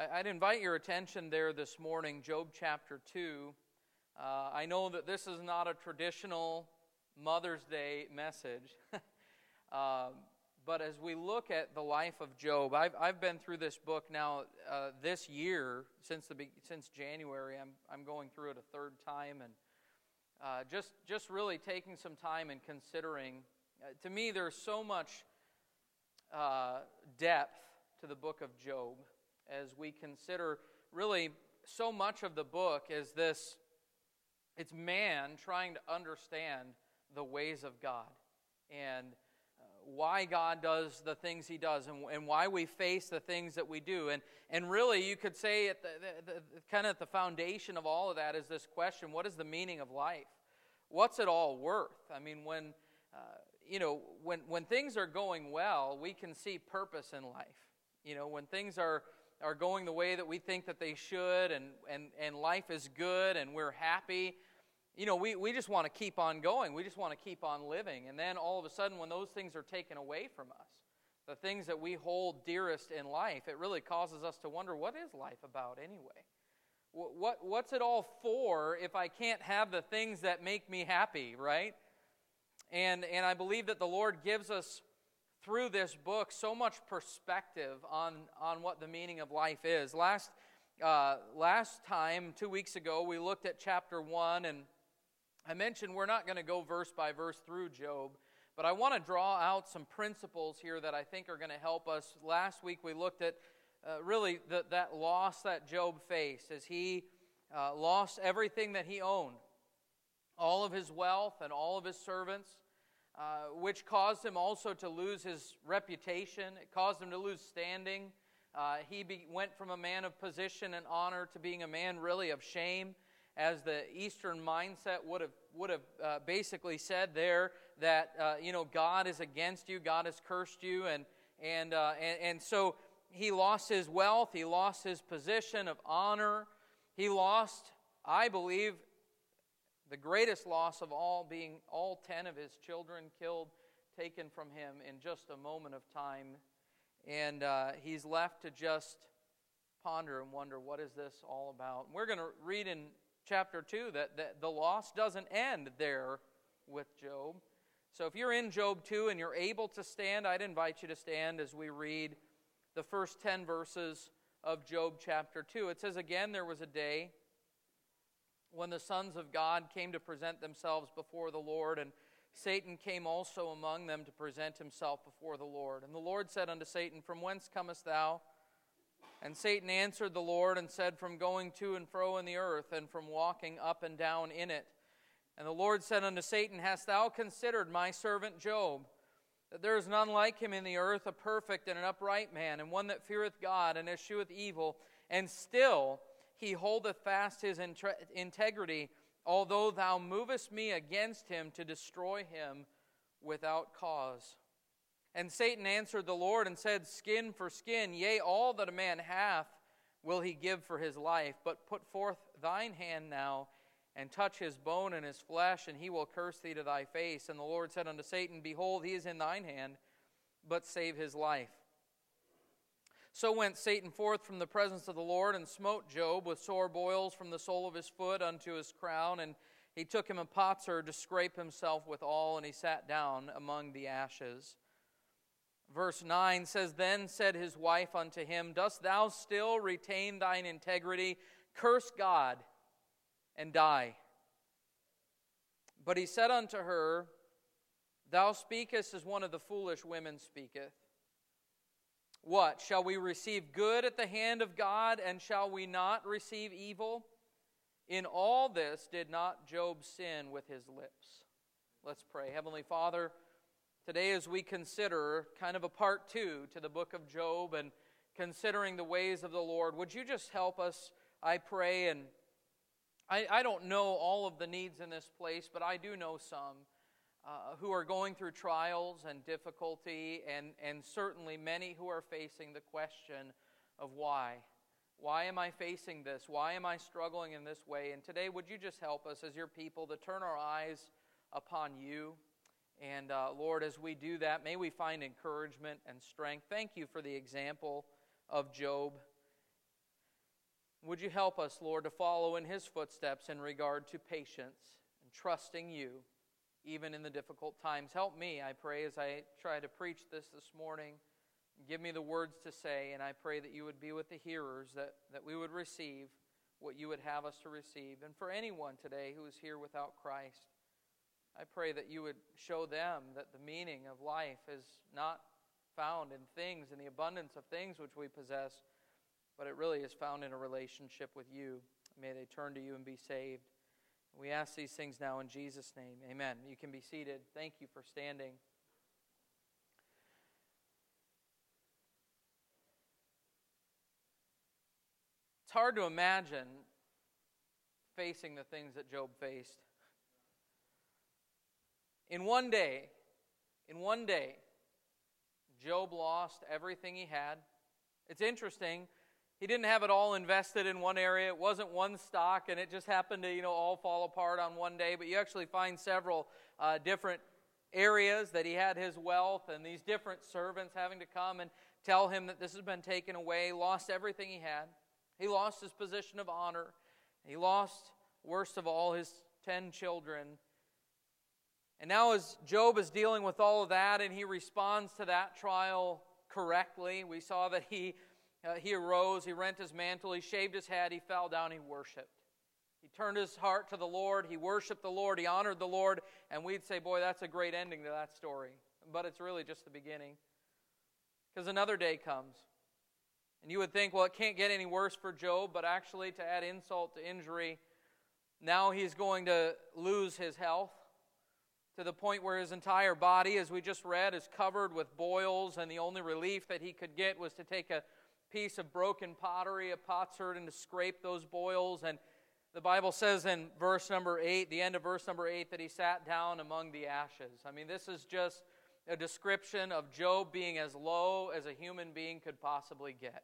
I'd invite your attention there this morning, Job chapter 2. Uh, I know that this is not a traditional Mother's Day message, uh, but as we look at the life of Job, I've, I've been through this book now uh, this year, since, the, since January. I'm, I'm going through it a third time, and uh, just, just really taking some time and considering. Uh, to me, there's so much uh, depth to the book of Job as we consider really so much of the book is this it's man trying to understand the ways of God and uh, why God does the things he does and, and why we face the things that we do. And, and really, you could say at the, the, the, kind of at the foundation of all of that is this question what is the meaning of life? What's it all worth? I mean, when, uh, you know, when, when things are going well, we can see purpose in life. You know, when things are are going the way that we think that they should and, and, and life is good and we're happy, you know, we, we just want to keep on going. We just want to keep on living. And then all of a sudden, when those things are taken away from us, the things that we hold dearest in life, it really causes us to wonder what is life about anyway? What, what's it all for if I can't have the things that make me happy, right? And, and I believe that the Lord gives us through this book so much perspective on, on what the meaning of life is. Last, uh, last time, two weeks ago, we looked at chapter 1, and I mentioned we're not going to go verse by verse through Job, but I want to draw out some principles here that I think are going to help us. Last week, we looked at uh, really the, that loss that Job faced as he uh, lost everything that he owned all of his wealth and all of his servants. Uh, which caused him also to lose his reputation. It caused him to lose standing. Uh, he be, went from a man of position and honor to being a man really of shame, as the Eastern mindset would have would have uh, basically said there that uh, you know God is against you, God has cursed you, and and uh, and, and so he lost his wealth, he lost his position of honor, he lost, I believe, the greatest loss of all being all 10 of his children killed, taken from him in just a moment of time. And uh, he's left to just ponder and wonder what is this all about. And we're going to read in chapter 2 that, that the loss doesn't end there with Job. So if you're in Job 2 and you're able to stand, I'd invite you to stand as we read the first 10 verses of Job chapter 2. It says, Again, there was a day when the sons of God came to present themselves before the Lord, and Satan came also among them to present himself before the Lord. And the Lord said unto Satan, From whence comest thou? And Satan answered the Lord and said, From going to and fro in the earth, and from walking up and down in it. And the Lord said unto Satan, Hast thou considered my servant Job? That there is none like him in the earth, a perfect and an upright man, and one that feareth God and escheweth evil, and still he holdeth fast his integrity, although thou movest me against him to destroy him without cause. And Satan answered the Lord and said, Skin for skin, yea, all that a man hath will he give for his life. But put forth thine hand now, and touch his bone and his flesh, and he will curse thee to thy face. And the Lord said unto Satan, Behold, he is in thine hand, but save his life. So went Satan forth from the presence of the Lord and smote Job with sore boils from the sole of his foot unto his crown. And he took him a potsherd to scrape himself withal, and he sat down among the ashes. Verse 9 says, Then said his wife unto him, Dost thou still retain thine integrity? Curse God and die. But he said unto her, Thou speakest as one of the foolish women speaketh. What? Shall we receive good at the hand of God, and shall we not receive evil? In all this did not Job sin with his lips. Let's pray. Heavenly Father, today as we consider kind of a part two to the book of Job and considering the ways of the Lord, would you just help us, I pray? And I, I don't know all of the needs in this place, but I do know some uh, who are going through trials and difficulty, and, and certainly many who are facing the question of why. Why am I facing this? Why am I struggling in this way? And today, would you just help us as your people to turn our eyes upon you? And uh, Lord, as we do that, may we find encouragement and strength. Thank you for the example of Job. would you help us, Lord, to follow in his footsteps in regard to patience and trusting you, even in the difficult times? Help me, I pray, as I try to preach this this morning. Give me the words to say, and I pray that you would be with the hearers, that, that we would receive what you would have us to receive. And for anyone today who is here without Christ, I pray that you would show them that the meaning of life is not found in things, in the abundance of things which we possess, but it really is found in a relationship with you. May they turn to you and be saved. We ask these things now in Jesus' name. Amen. You can be seated. Thank you for standing. It's hard to imagine facing the things that Job faced. In one day, in one day, Job lost everything he had. It's interesting. He didn't have it all invested in one area. It wasn't one stock, and it just happened to, you know, all fall apart on one day. But you actually find several uh, different areas that he had his wealth, and these different servants having to come and tell him that this has been taken away. Lost everything he had. He lost his position of honor. He lost, worst of all, his ten children. And now, as Job is dealing with all of that and he responds to that trial correctly, we saw that he, uh, he arose, he rent his mantle, he shaved his head, he fell down, he worshiped. He turned his heart to the Lord, he worshiped the Lord, he honored the Lord, and we'd say, boy, that's a great ending to that story. But it's really just the beginning. Because another day comes. And you would think, well, it can't get any worse for Job, but actually, to add insult to injury, now he's going to lose his health to the point where his entire body, as we just read, is covered with boils, and the only relief that he could get was to take a piece of broken pottery, a potsherd, and to scrape those boils. And the Bible says in verse number 8, the end of verse number 8, that he sat down among the ashes. I mean, this is just a description of Job being as low as a human being could possibly get.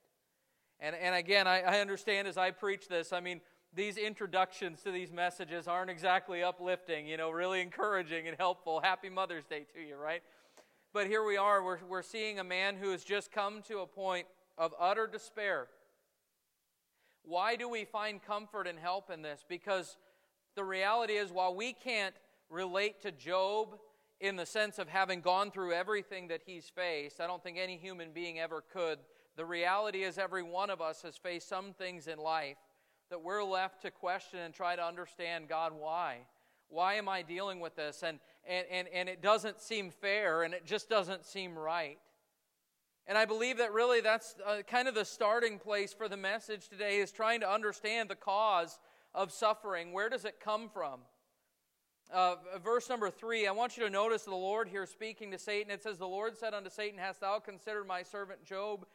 And, and again, I, I understand as I preach this, I mean, these introductions to these messages aren't exactly uplifting, you know, really encouraging and helpful. Happy Mother's Day to you, right? But here we are, we're, we're seeing a man who has just come to a point of utter despair. Why do we find comfort and help in this? Because the reality is, while we can't relate to Job in the sense of having gone through everything that he's faced. I don't think any human being ever could. The reality is, every one of us has faced some things in life that we're left to question and try to understand God, why? Why am I dealing with this? And, and, and, and it doesn't seem fair and it just doesn't seem right. And I believe that really that's uh, kind of the starting place for the message today is trying to understand the cause of suffering. Where does it come from? Uh, verse number three, I want you to notice the Lord here speaking to Satan. It says, The Lord said unto Satan, Hast thou considered my servant Job,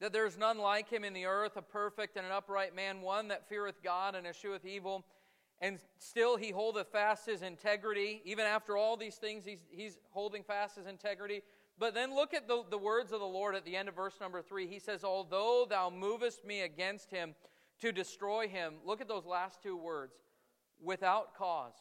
that there is none like him in the earth, a perfect and an upright man, one that feareth God and escheweth evil? And still he holdeth fast his integrity. Even after all these things, he's, he's holding fast his integrity. But then look at the, the words of the Lord at the end of verse number three. He says, Although thou movest me against him to destroy him, look at those last two words, without cause.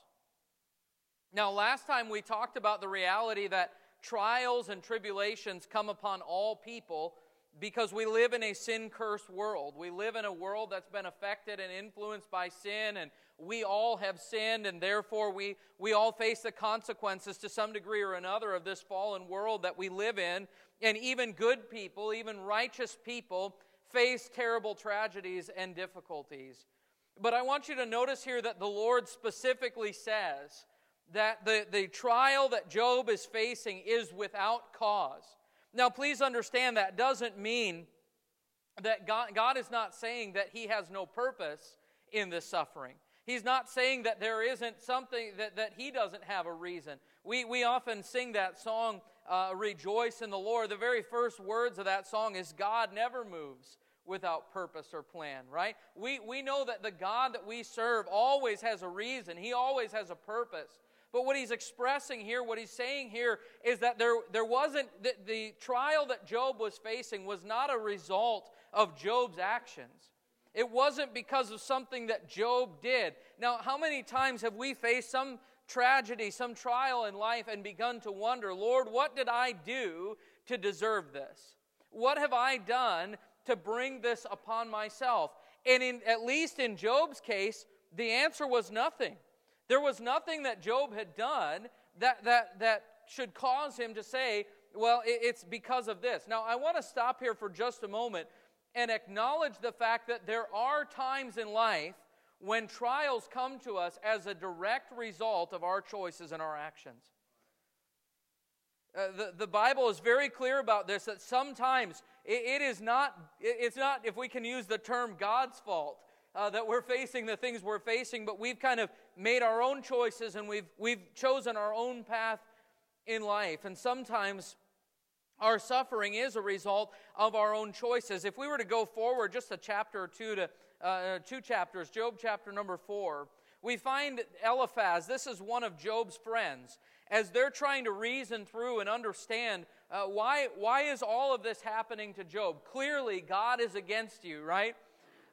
Now, last time we talked about the reality that trials and tribulations come upon all people because we live in a sin cursed world. We live in a world that's been affected and influenced by sin, and we all have sinned, and therefore we, we all face the consequences to some degree or another of this fallen world that we live in. And even good people, even righteous people, face terrible tragedies and difficulties. But I want you to notice here that the Lord specifically says, that the, the trial that Job is facing is without cause. Now, please understand that doesn't mean that God, God is not saying that he has no purpose in this suffering. He's not saying that there isn't something that, that he doesn't have a reason. We, we often sing that song, uh, Rejoice in the Lord. The very first words of that song is God never moves without purpose or plan, right? We, we know that the God that we serve always has a reason, He always has a purpose. But what he's expressing here, what he's saying here, is that there, there wasn't, the, the trial that Job was facing was not a result of Job's actions. It wasn't because of something that Job did. Now, how many times have we faced some tragedy, some trial in life, and begun to wonder, Lord, what did I do to deserve this? What have I done to bring this upon myself? And in, at least in Job's case, the answer was nothing. There was nothing that Job had done that, that, that should cause him to say, well, it's because of this. Now, I want to stop here for just a moment and acknowledge the fact that there are times in life when trials come to us as a direct result of our choices and our actions. Uh, the, the Bible is very clear about this that sometimes it, it is not, it, it's not, if we can use the term God's fault, uh, that we're facing the things we're facing, but we've kind of made our own choices and we've, we've chosen our own path in life. And sometimes our suffering is a result of our own choices. If we were to go forward just a chapter or two to uh, two chapters, Job chapter number four, we find Eliphaz, this is one of Job's friends, as they're trying to reason through and understand uh, why, why is all of this happening to Job? Clearly, God is against you, right?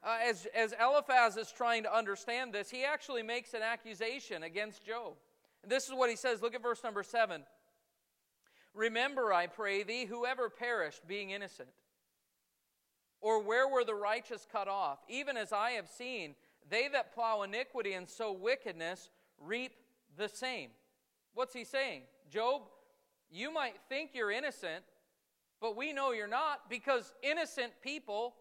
Uh, as, as Eliphaz is trying to understand this, he actually makes an accusation against Job. And This is what he says. Look at verse number seven. Remember, I pray thee, whoever perished being innocent. Or where were the righteous cut off? Even as I have seen, they that plow iniquity and sow wickedness reap the same. What's he saying? Job, you might think you're innocent, but we know you're not because innocent people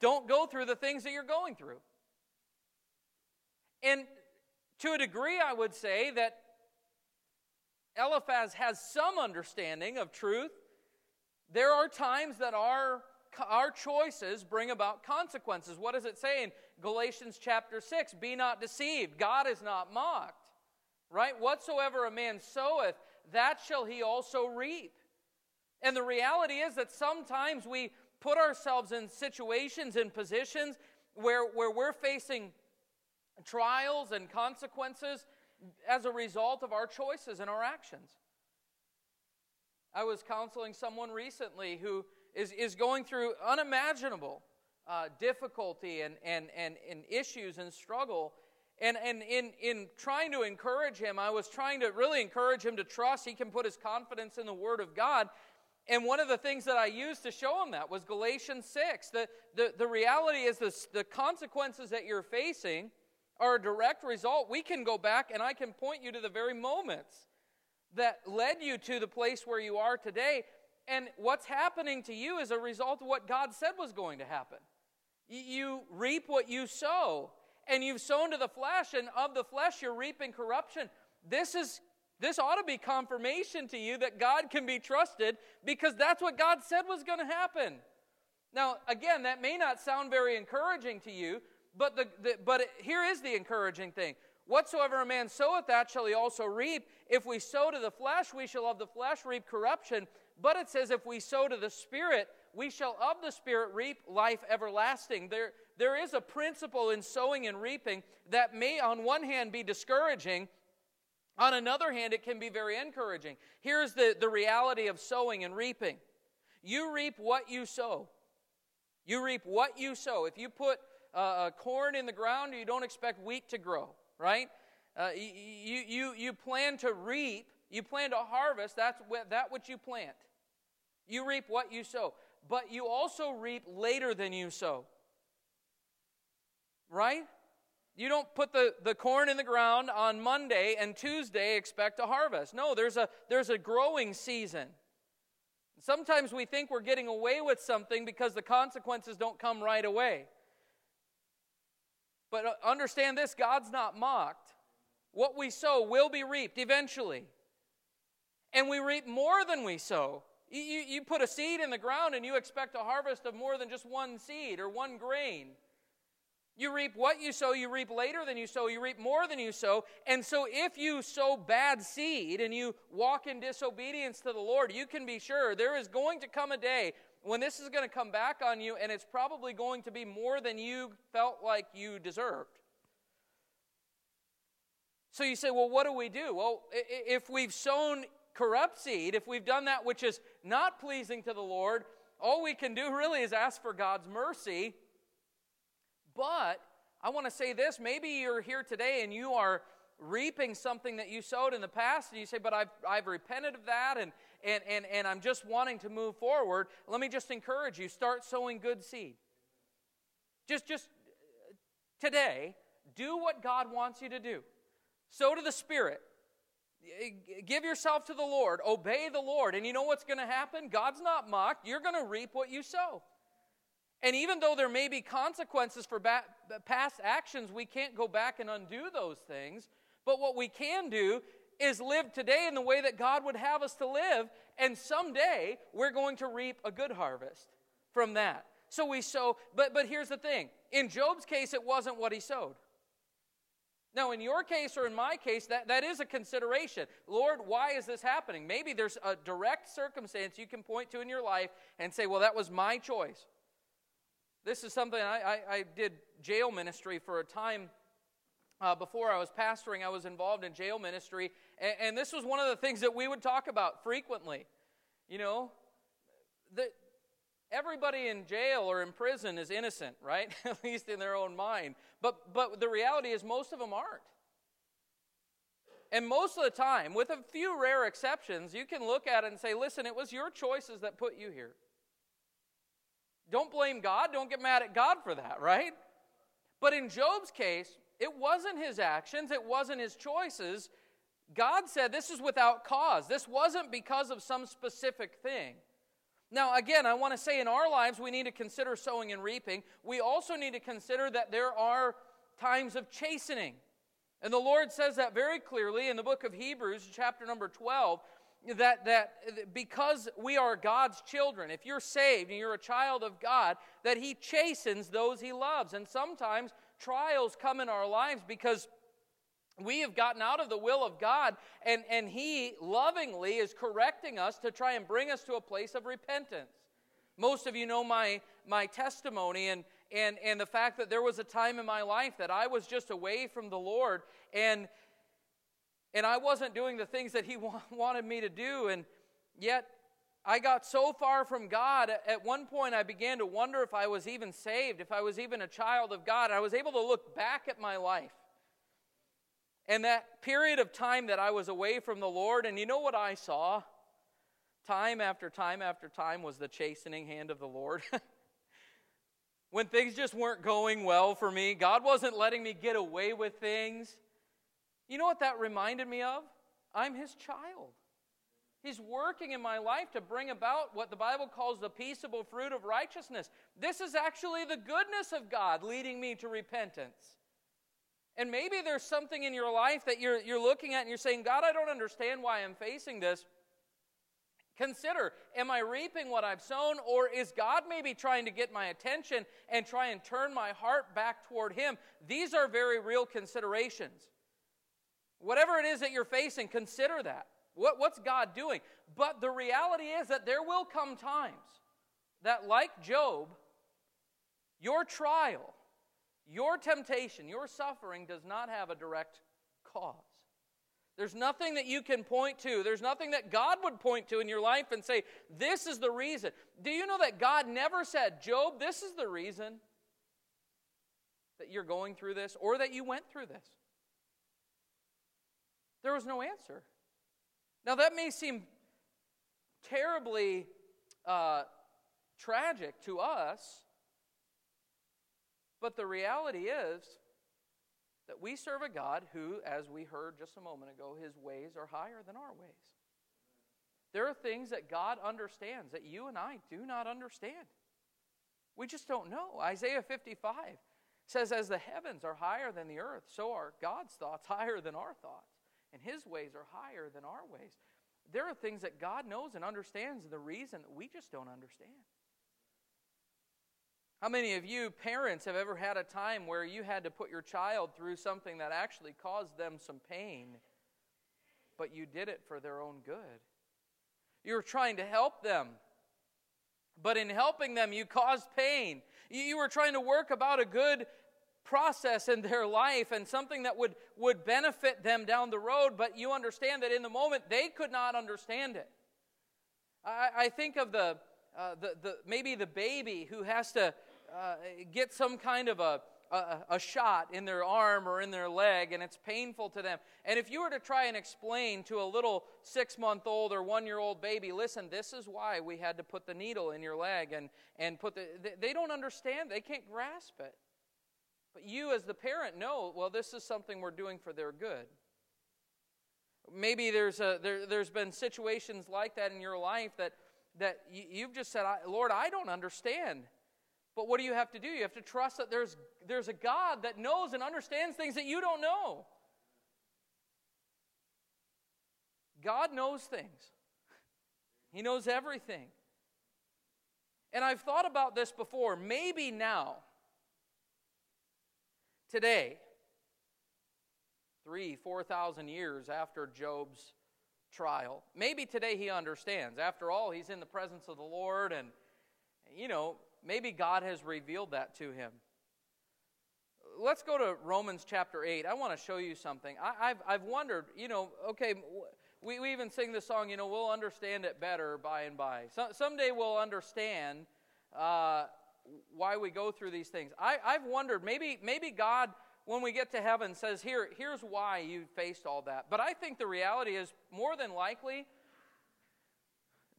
don't go through the things that you're going through. And to a degree, I would say that Eliphaz has some understanding of truth. There are times that our, our choices bring about consequences. What does it say in Galatians chapter 6? Be not deceived, God is not mocked. Right? Whatsoever a man soweth, that shall he also reap. And the reality is that sometimes we put ourselves in situations and positions where, where we're facing trials and consequences as a result of our choices and our actions. I was counseling someone recently who is, is going through unimaginable uh, difficulty and, and, and, and issues and struggle. And, and in, in trying to encourage him, I was trying to really encourage him to trust he can put his confidence in the Word of God. And one of the things that I used to show him that was Galatians 6. The, the, the reality is this, the consequences that you're facing are a direct result. We can go back and I can point you to the very moments that led you to the place where you are today. And what's happening to you is a result of what God said was going to happen. You reap what you sow, and you've sown to the flesh, and of the flesh you're reaping corruption. This is this ought to be confirmation to you that God can be trusted because that's what God said was going to happen. Now, again, that may not sound very encouraging to you, but, the, the, but here is the encouraging thing. Whatsoever a man soweth, that shall he also reap. If we sow to the flesh, we shall of the flesh reap corruption. But it says, if we sow to the Spirit, we shall of the Spirit reap life everlasting. There, there is a principle in sowing and reaping that may, on one hand, be discouraging. On another hand, it can be very encouraging. Here's the, the reality of sowing and reaping you reap what you sow. You reap what you sow. If you put uh, corn in the ground, you don't expect wheat to grow, right? Uh, you, you, you plan to reap, you plan to harvest, that's what, that which you plant. You reap what you sow. But you also reap later than you sow. Right? You don't put the, the corn in the ground on Monday and Tuesday expect a harvest. No, there's a, there's a growing season. Sometimes we think we're getting away with something because the consequences don't come right away. But uh, understand this God's not mocked. What we sow will be reaped eventually. And we reap more than we sow. You, you put a seed in the ground and you expect a harvest of more than just one seed or one grain. You reap what you sow, you reap later than you sow, you reap more than you sow. And so, if you sow bad seed and you walk in disobedience to the Lord, you can be sure there is going to come a day when this is going to come back on you, and it's probably going to be more than you felt like you deserved. So you say, well, what do we do? Well, if we've sown corrupt seed, if we've done that which is not pleasing to the Lord, all we can do really is ask for God's mercy. But I want to say this maybe you're here today and you are reaping something that you sowed in the past, and you say, But I've, I've repented of that, and, and, and, and I'm just wanting to move forward. Let me just encourage you start sowing good seed. Just, just uh, today, do what God wants you to do. Sow to the Spirit. Give yourself to the Lord. Obey the Lord. And you know what's going to happen? God's not mocked. You're going to reap what you sow. And even though there may be consequences for ba- past actions, we can't go back and undo those things. But what we can do is live today in the way that God would have us to live. And someday we're going to reap a good harvest from that. So we sow, but, but here's the thing in Job's case, it wasn't what he sowed. Now, in your case or in my case, that, that is a consideration. Lord, why is this happening? Maybe there's a direct circumstance you can point to in your life and say, well, that was my choice. This is something I, I, I did jail ministry for a time uh, before I was pastoring. I was involved in jail ministry, and, and, this was one of the things that we would talk about frequently. You know, the, everybody in jail or in prison is innocent, right? At least in their own mind. But, but the reality is, most of them aren't. And most of the time, with a few rare exceptions, you can look at it and say, listen, it was your choices that put you here. Don't blame God. Don't get mad at God for that, right? But in Job's case, it wasn't his actions, it wasn't his choices. God said this is without cause. This wasn't because of some specific thing. Now, again, I want to say in our lives we need to consider sowing and reaping. We also need to consider that there are times of chastening. And the Lord says that very clearly in the book of Hebrews, chapter number 12, that, that because we are God's children, if you're saved and you're a child of God, that He chastens those He loves. And sometimes trials come in our lives because we have gotten out of the will of God, and, and He lovingly is correcting us to try and bring us to a place of repentance. Most of you know my, my testimony and, and, and the fact that there was a time in my life that I was just away from the Lord, and, and I wasn't doing the things that He wa- wanted me to do, and yet I got so far from God, at one point I began to wonder if I was even saved, if I was even a child of God. I was able to look back at my life and that period of time that I was away from the Lord, and you know what I saw? Time after time after time was the chastening hand of the Lord. when things just weren't going well for me, God wasn't letting me get away with things. You know what that reminded me of? I'm His child. He's working in my life to bring about what the Bible calls the peaceable fruit of righteousness. This is actually the goodness of God leading me to repentance. And maybe there's something in your life that you're, you're looking at and you're saying, God, I don't understand why I'm facing this. Consider, am I reaping what I've sown, or is God maybe trying to get my attention and try and turn my heart back toward Him? These are very real considerations. Whatever it is that you're facing, consider that. What, what's God doing? But the reality is that there will come times that, like Job, your trial your temptation, your suffering does not have a direct cause. There's nothing that you can point to. There's nothing that God would point to in your life and say, This is the reason. Do you know that God never said, Job, this is the reason that you're going through this or that you went through this? There was no answer. Now, that may seem terribly uh, tragic to us, but the reality is that we serve a God who, as we heard just a moment ago, his ways are higher than our ways. There are things that God understands that you and I do not understand. We just don't know. Isaiah 55 says, As the heavens are higher than the earth, so are God's thoughts higher than our thoughts, and his ways are higher than our ways. There are things that God knows and understands, and the reason that we just don't understand. How many of you parents have ever had a time where you had to put your child through something that actually caused them some pain, but you did it for their own good? You were trying to help them, but in helping them, you caused pain. You were trying to work about a good process in their life and something that would, would benefit them down the road, but you understand that in the moment they could not understand it. I, I think of the, uh, the, the, maybe the baby who has to uh, get some kind of a, a, a, shot in their arm or in their leg and it's painful to them. And if you were to try and explain to a little six month old or one year old baby, listen, this is why we had to put the needle in your leg and, and put the, they don't understand, they can't grasp it. But you, as the parent, know, well, this is something we're doing for their good. Maybe there's, a, there, there's been situations like that in your life that, that you, have just said, Lord, I don't understand. But what do you have to do? You have to trust that there's, there's a God that knows and understands things that you don't know. God knows things, He knows everything. And I've thought about this before. Maybe now, today, three, 4,000 years after Job's trial, maybe today he understands. After all, he's in the presence of the Lord, and, you know, maybe God has revealed that to him. Let's go to Romans chapter 8. I want to show you something. I, have I've wondered, you know, okay, we, we even sing the song, you know, we'll understand it better by and by. So, someday we'll understand uh, why we go through these things. I, I've wondered, maybe, maybe God, when we get to heaven, says, Here, here's why you faced all that. But I think the reality is, more than likely,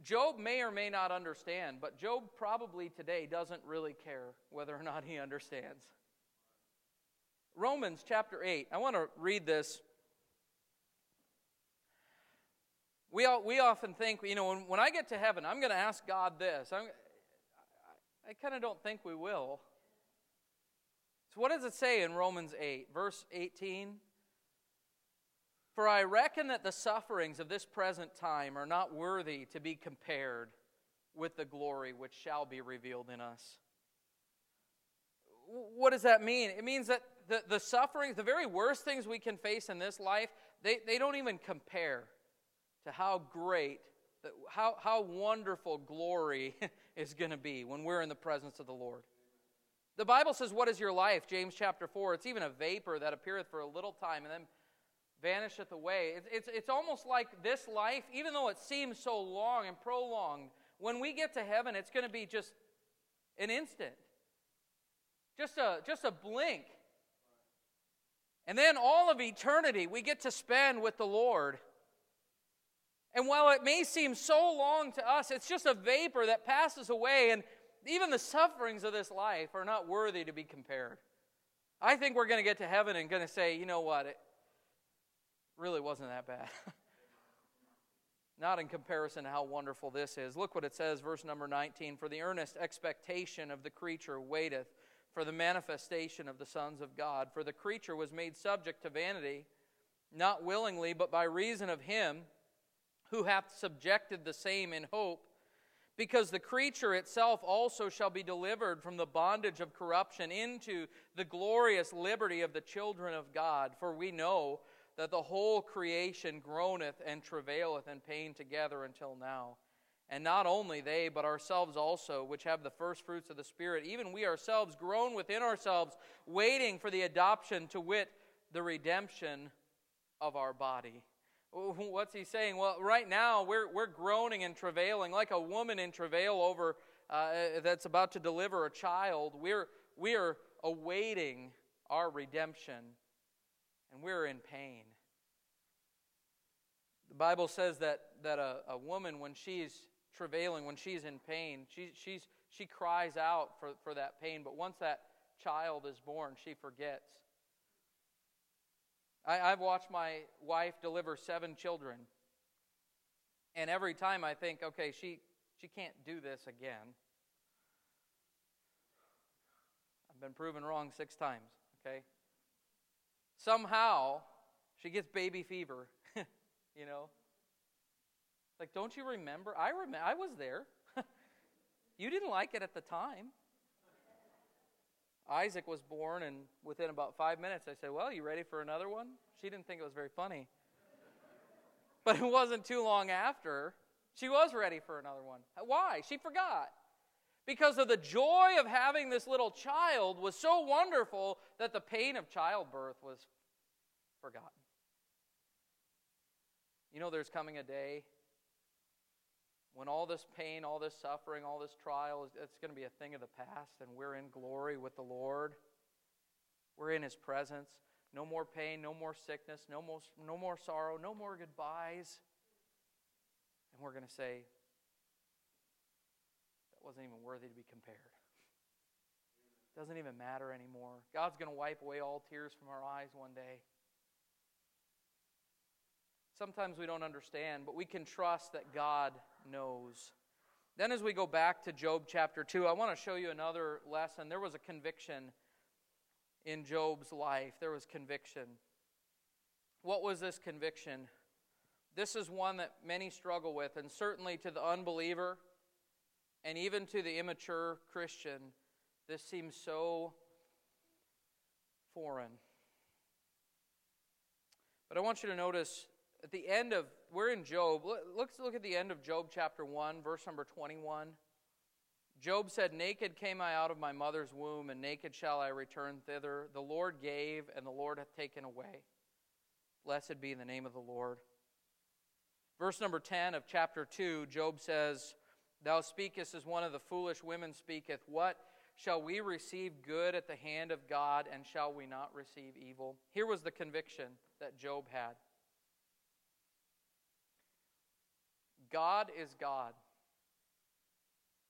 Job may or may not understand, but Job probably today doesn't really care whether or not he understands. Romans chapter 8. I want to read this We, all, we often think, you know, when, when I get to heaven, I'm going to ask God this. I'm, I, I kind of don't think we will. So, what does it say in Romans 8, verse 18? For I reckon that the sufferings of this present time are not worthy to be compared with the glory which shall be revealed in us. What does that mean? It means that the, the sufferings, the very worst things we can face in this life, they, they don't even compare to how great, how, how wonderful glory is going to be when we're in the presence of the Lord. The Bible says, What is your life? James chapter 4. It's even a vapor that appeareth for a little time and then vanisheth away. It's, it's, it's almost like this life, even though it seems so long and prolonged, when we get to heaven, it's going to be just an instant, just a, just a blink. And then all of eternity we get to spend with the Lord. And while it may seem so long to us, it's just a vapor that passes away, and even the sufferings of this life are not worthy to be compared. I think we're going to get to heaven and going to say, you know what, it really wasn't that bad. not in comparison to how wonderful this is. Look what it says, verse number 19 For the earnest expectation of the creature waiteth for the manifestation of the sons of God. For the creature was made subject to vanity, not willingly, but by reason of him who hath subjected the same in hope, because the creature itself also shall be delivered from the bondage of corruption into the glorious liberty of the children of God. For we know that the whole creation groaneth and travaileth in pain together until now. And not only they, but ourselves also, which have the first fruits of the Spirit, even we ourselves groan within ourselves, waiting for the adoption, to wit, the redemption of our body. What's he saying? Well, right now we're, we're groaning and travailing like a woman in travail over uh, that's about to deliver a child. We're, we're awaiting our redemption and we're in pain. The Bible says that, that a, a woman, when she's travailing, when she's in pain, she, she's, she cries out for, for that pain, but once that child is born, she forgets. I, have watched my wife deliver seven children. And every time I think, okay, she, she can't do this again. I've been proven wrong six times, okay? Somehow, she gets baby fever, you know? Like, don't you remember? I, remember I was there. you didn't like it at the time. Isaac was born, and within about five minutes, I said, Well, you ready for another one? She didn't think it was very funny. But it wasn't too long after, she was ready for another one. Why? She forgot. Because of the joy of having this little child was so wonderful that the pain of childbirth was forgotten. You know, there's coming a day when all this pain, all this suffering, all this trial, it's going to be a thing of the past, and we're in glory with the Lord. We're in His presence. No more pain, no more sickness, no more, no more sorrow, no more goodbyes. And we're going to say, that wasn't even worthy to be compared. Doesn't even matter anymore. God's going to wipe away all tears from our eyes one day. Sometimes we don't understand, but we can trust that God knows. Then, as we go back to Job chapter 2, I want to show you another lesson. There was a conviction in Job's life, there was conviction. What was this conviction? This is one that many struggle with, and certainly to the unbeliever and even to the immature Christian, this seems so foreign. But I want you to notice at the end of, we're in Job. Let's look at the end of Job chapter 1, verse number 21. Job said, Naked came I out of my mother's womb, and naked shall I return thither. The Lord gave, and the Lord hath taken away. Blessed be the name of the Lord. Verse number 10 of chapter 2, Job says, Thou speakest as one of the foolish women speaketh. What shall we receive good at the hand of God, and shall we not receive evil? Here was the conviction that Job had God is God,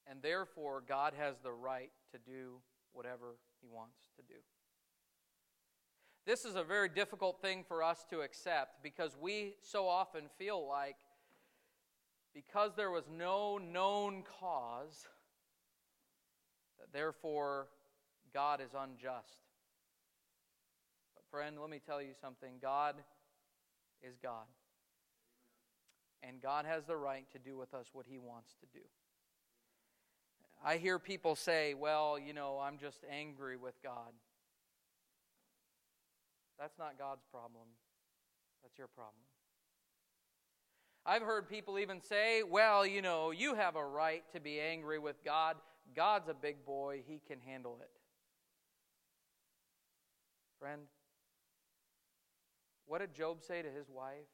and therefore God has the right to do whatever he wants to do. This is a very difficult thing for us to accept because we so often feel like because there was no known cause, that therefore God is unjust. But, friend, let me tell you something God is God. And God has the right to do with us what He wants to do. I hear people say, well, you know, I'm just angry with God. That's not God's problem. That's your problem. I've heard people even say, well, you know, you have a right to be angry with God. God's a big boy, he can handle it. Friend, what did Job say to his wife?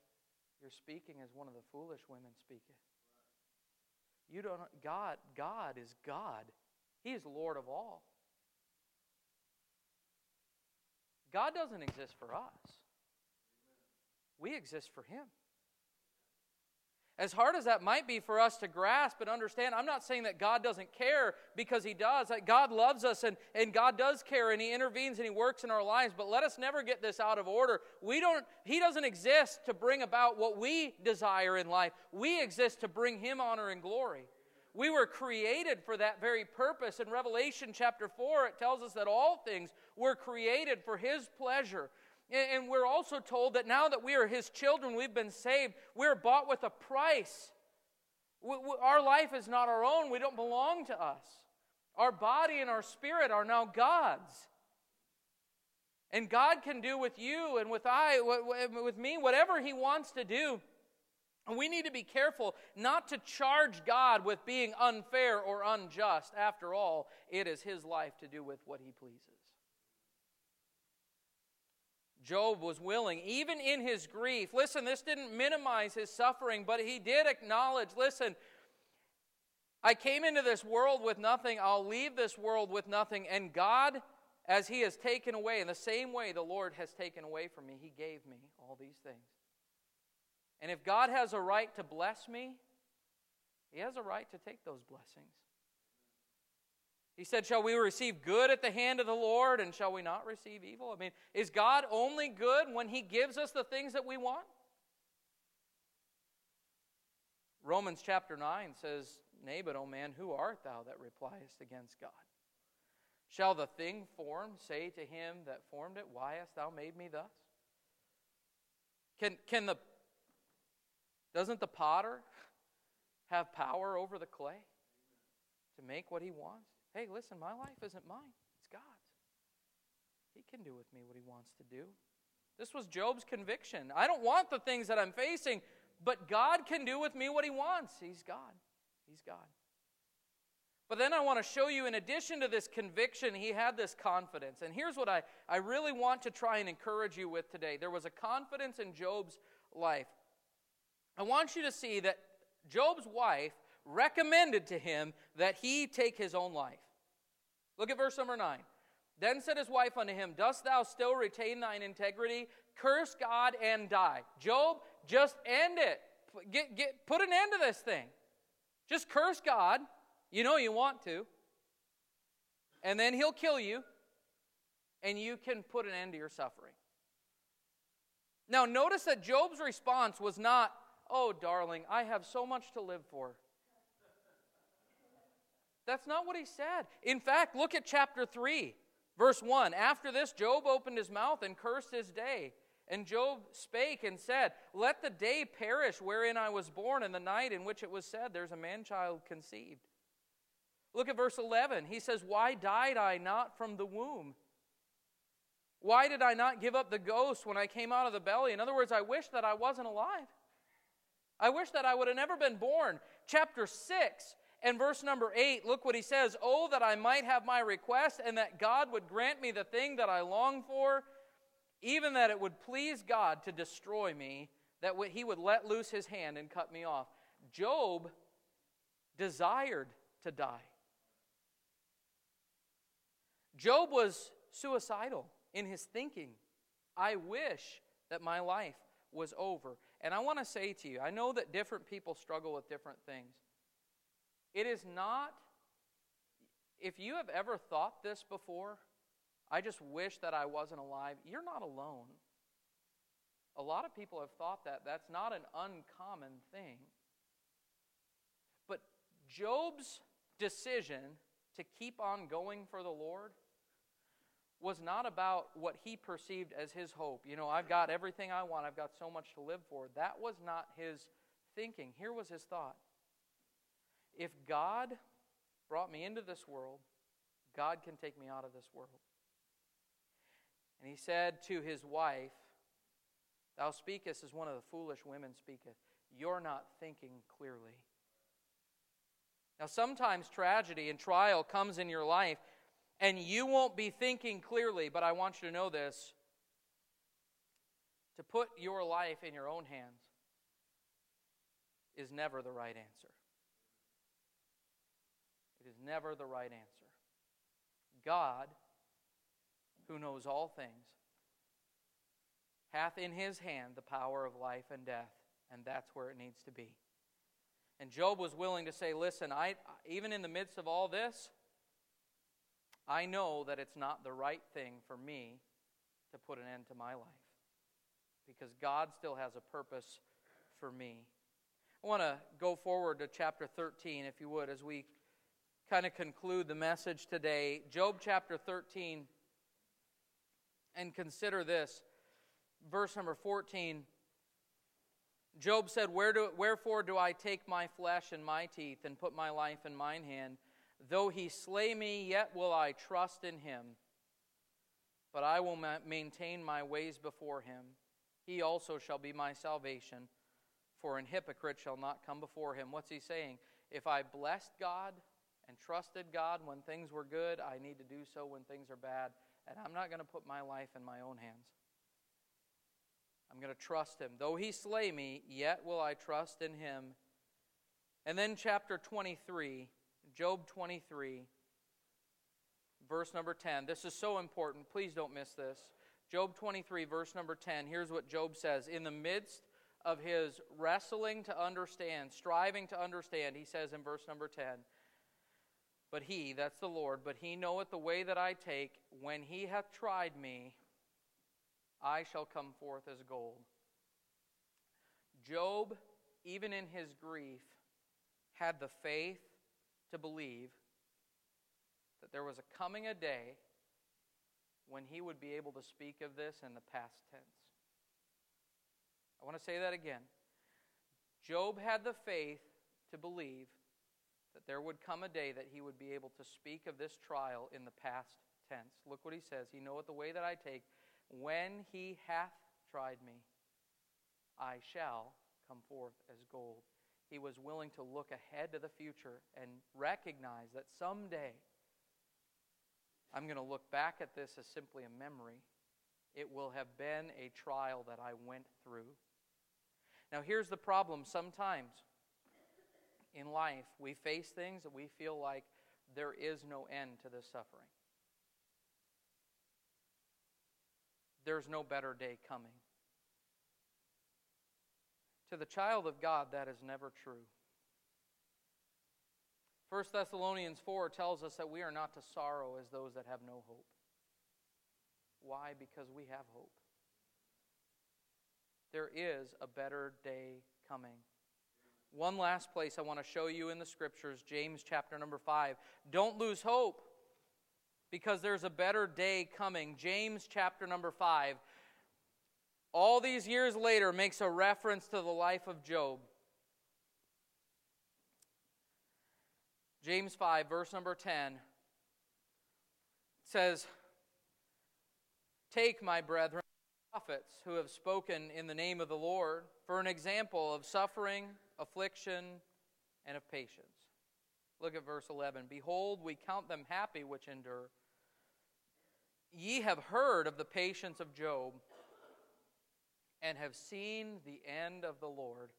You're speaking as one of the foolish women speaketh. You don't God, God is God. He is Lord of all. God doesn't exist for us. We exist for him. As hard as that might be for us to grasp and understand, I'm not saying that God doesn't care because He does. That God loves us and, and God does care and He intervenes and He works in our lives. But let us never get this out of order. We don't, He doesn't exist to bring about what we desire in life. We exist to bring Him honor and glory. We were created for that very purpose. In Revelation chapter 4, it tells us that all things were created for His pleasure. And we're also told that now that we are His children, we've been saved, we're bought with a price. Our life is not our own, we don't belong to us. Our body and our spirit are now God's. And God can do with you and with I, with me, whatever He wants to do. And we need to be careful not to charge God with being unfair or unjust. After all, it is His life to do with what He pleases. Job was willing, even in his grief. Listen, this didn't minimize his suffering, but he did acknowledge listen, I came into this world with nothing. I'll leave this world with nothing. And God, as He has taken away, in the same way the Lord has taken away from me, He gave me all these things. And if God has a right to bless me, He has a right to take those blessings. He said, Shall we receive good at the hand of the Lord and shall we not receive evil? I mean, is God only good when He gives us the things that we want? Romans chapter 9 says, Nay, but, O man, who art thou that repliest against God? Shall the thing formed say to him that formed it, Why hast thou made me thus? Can, can the, doesn't the potter have power over the clay to make what he wants? Hey, listen, my life isn't mine, it's God's. He can do with me what He wants to do. This was Job's conviction. I don't want the things that I'm facing, but God can do with me what He wants. He's God. He's God. But then I want to show you, in addition to this conviction, he had this confidence. And here's what I, I really want to try and encourage you with today there was a confidence in Job's life. I want you to see that Job's wife recommended to him that he take his own life. Look at verse number 9. Then said his wife unto him, Dost thou still retain thine integrity? Curse God and die. Job, just end it. Get, get, put an end to this thing. Just curse God. You know you want to. and then he'll kill you, and you can put an end to your suffering. Now, notice that Job's response was not, Oh, darling, I have so much to live for. That's not what he said. In fact, look at chapter 3, verse 1. After this, Job opened his mouth and cursed his day. And Job spake and said, Let the day perish wherein I was born, and the night in which it was said, There's a man child conceived. Look at verse 11. He says, Why died I not from the womb? Why did I not give up the ghost when I came out of the belly? In other words, I wish that I wasn't alive. I wish that I would have never been born. Chapter 6 and verse number 8, look what he says Oh, that I might have my request, and that God would grant me the thing that I long for, even that it would please God to destroy me, that he would let loose his hand and cut me off. Job desired to die. Job was suicidal in his thinking. I wish that my life was over. And I want to say to you, I know that different people struggle with different things. It is not, if you have ever thought this before, I just wish that I wasn't alive, you're not alone. A lot of people have thought that. That's not an uncommon thing. But Job's decision to keep on going for the Lord was not about what he perceived as his hope. You know, I've got everything I want, I've got so much to live for. That was not his thinking. Here was his thought If God brought me into this world, God can take me out of this world. And he said to his wife, Thou speakest as one of the foolish women speaketh. You're not thinking clearly. Now, sometimes tragedy and trial comes in your life and you won't be thinking clearly, but I want you to know this. To put your life in your own hands is never the right answer. Is never the right answer. God, who knows all things, hath in his hand the power of life and death, and that's where it needs to be. And Job was willing to say, Listen, I, even in the midst of all this, I know that it's not the right thing for me to put an end to my life because God still has a purpose for me. I want to go forward to chapter 13, if you would, as we kind of conclude the message today. Job chapter 13, and consider this. Verse number 14. Job said, Where do, Wherefore do I take my flesh in my teeth and put my life in mine hand? Though he slay me, yet will I trust in him. But I will ma- maintain my ways before him. He also shall be my salvation. For an hypocrite shall not come before him. What's he saying? If I blessed God and trusted God when things were good, I need to do so when things are bad. And I'm not going to put my life in my own hands. I'm going to trust him. Though he slay me, yet will I trust in him. And then, chapter 23 Job 23, verse number 10. This is so important. Please don't miss this. Job 23, verse number 10. Here's what Job says In the midst of his wrestling to understand, striving to understand, he says in verse number 10, But he, that's the Lord, but he knoweth the way that I take. When he hath tried me, I shall come forth as gold. Job, even in his grief, had the faith to believe that there was a coming a day when he would be able to speak of this in the past tense. I want to say that again. Job had the faith to believe that there would come a day that he would be able to speak of this trial in the past tense. Look what he says. He knoweth the way that I take. When he hath tried me, I shall come forth as gold he was willing to look ahead to the future and recognize that someday I'm going to look back at this as simply a memory. It will have been a trial that I went through. Now, here's the problem sometimes in life, we face things that we feel like there is no end to this suffering. There's no better day coming. To the child of God, that is never true. 1 Thessalonians 4 tells us that we are not to sorrow as those that have no hope. Why? Because we have hope. There is a better day coming. One last place I want to show you in the scriptures, James chapter number 5. Don't lose hope because there's a better day coming. James chapter number 5. All these years later makes a reference to the life of Job. James 5, verse number 10 says, Take, my brethren, prophets who have spoken in the name of the Lord for an example of suffering, affliction, and of patience. Look at verse 11. Behold, we count them happy which endure. Ye have heard of the patience of Job and have seen the end of the Lord,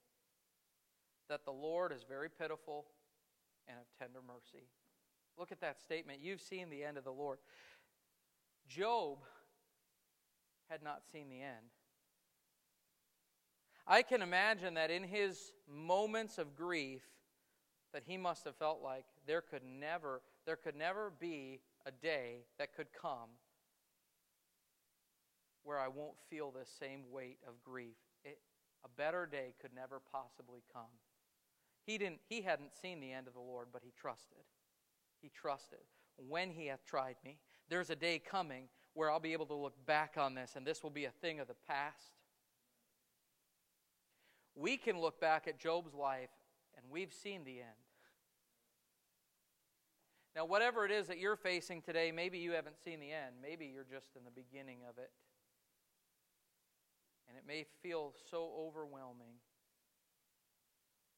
that the Lord is very pitiful and of tender mercy. Look at that statement. You've seen the end of the Lord. Job had not seen the end. I can imagine that in his moments of grief that he must have felt like there could never there could never be a day that could come where I won't feel this same weight of grief. It, a better day could never possibly come. He didn't he hadn't seen the end of the Lord, but he trusted. He trusted. When he hath tried me, there's a day coming where I'll be able to look back on this and this will be a thing of the past. We can look back at Job's life and we've seen the end. Now, whatever it is that you're facing today, maybe you haven't seen the end. Maybe you're just in the beginning of it. And it may feel so overwhelming.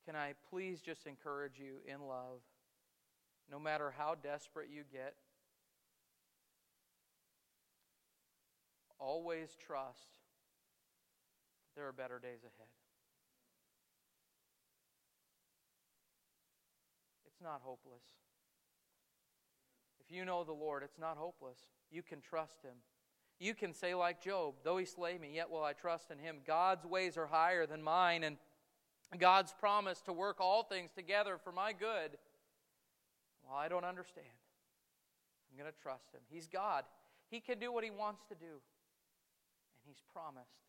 Can I please just encourage you in love, no matter how desperate you get, always trust there are better days ahead. It's not hopeless. If you know the Lord, it's not hopeless. You can trust Him. You can say, like Job, though He slay me, yet will I trust in Him. God's ways are higher than mine, and God's promise to work all things together for my good. Well, I don't understand. I'm going to trust Him. He's God, He can do what He wants to do. And He's promised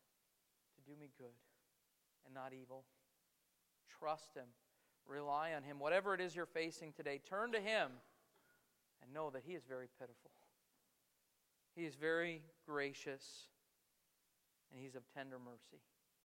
to do me good and not evil. Trust Him. Rely on Him. Whatever it is you're facing today, turn to Him and know that He is very pitiful. He is very gracious and He's of tender mercy.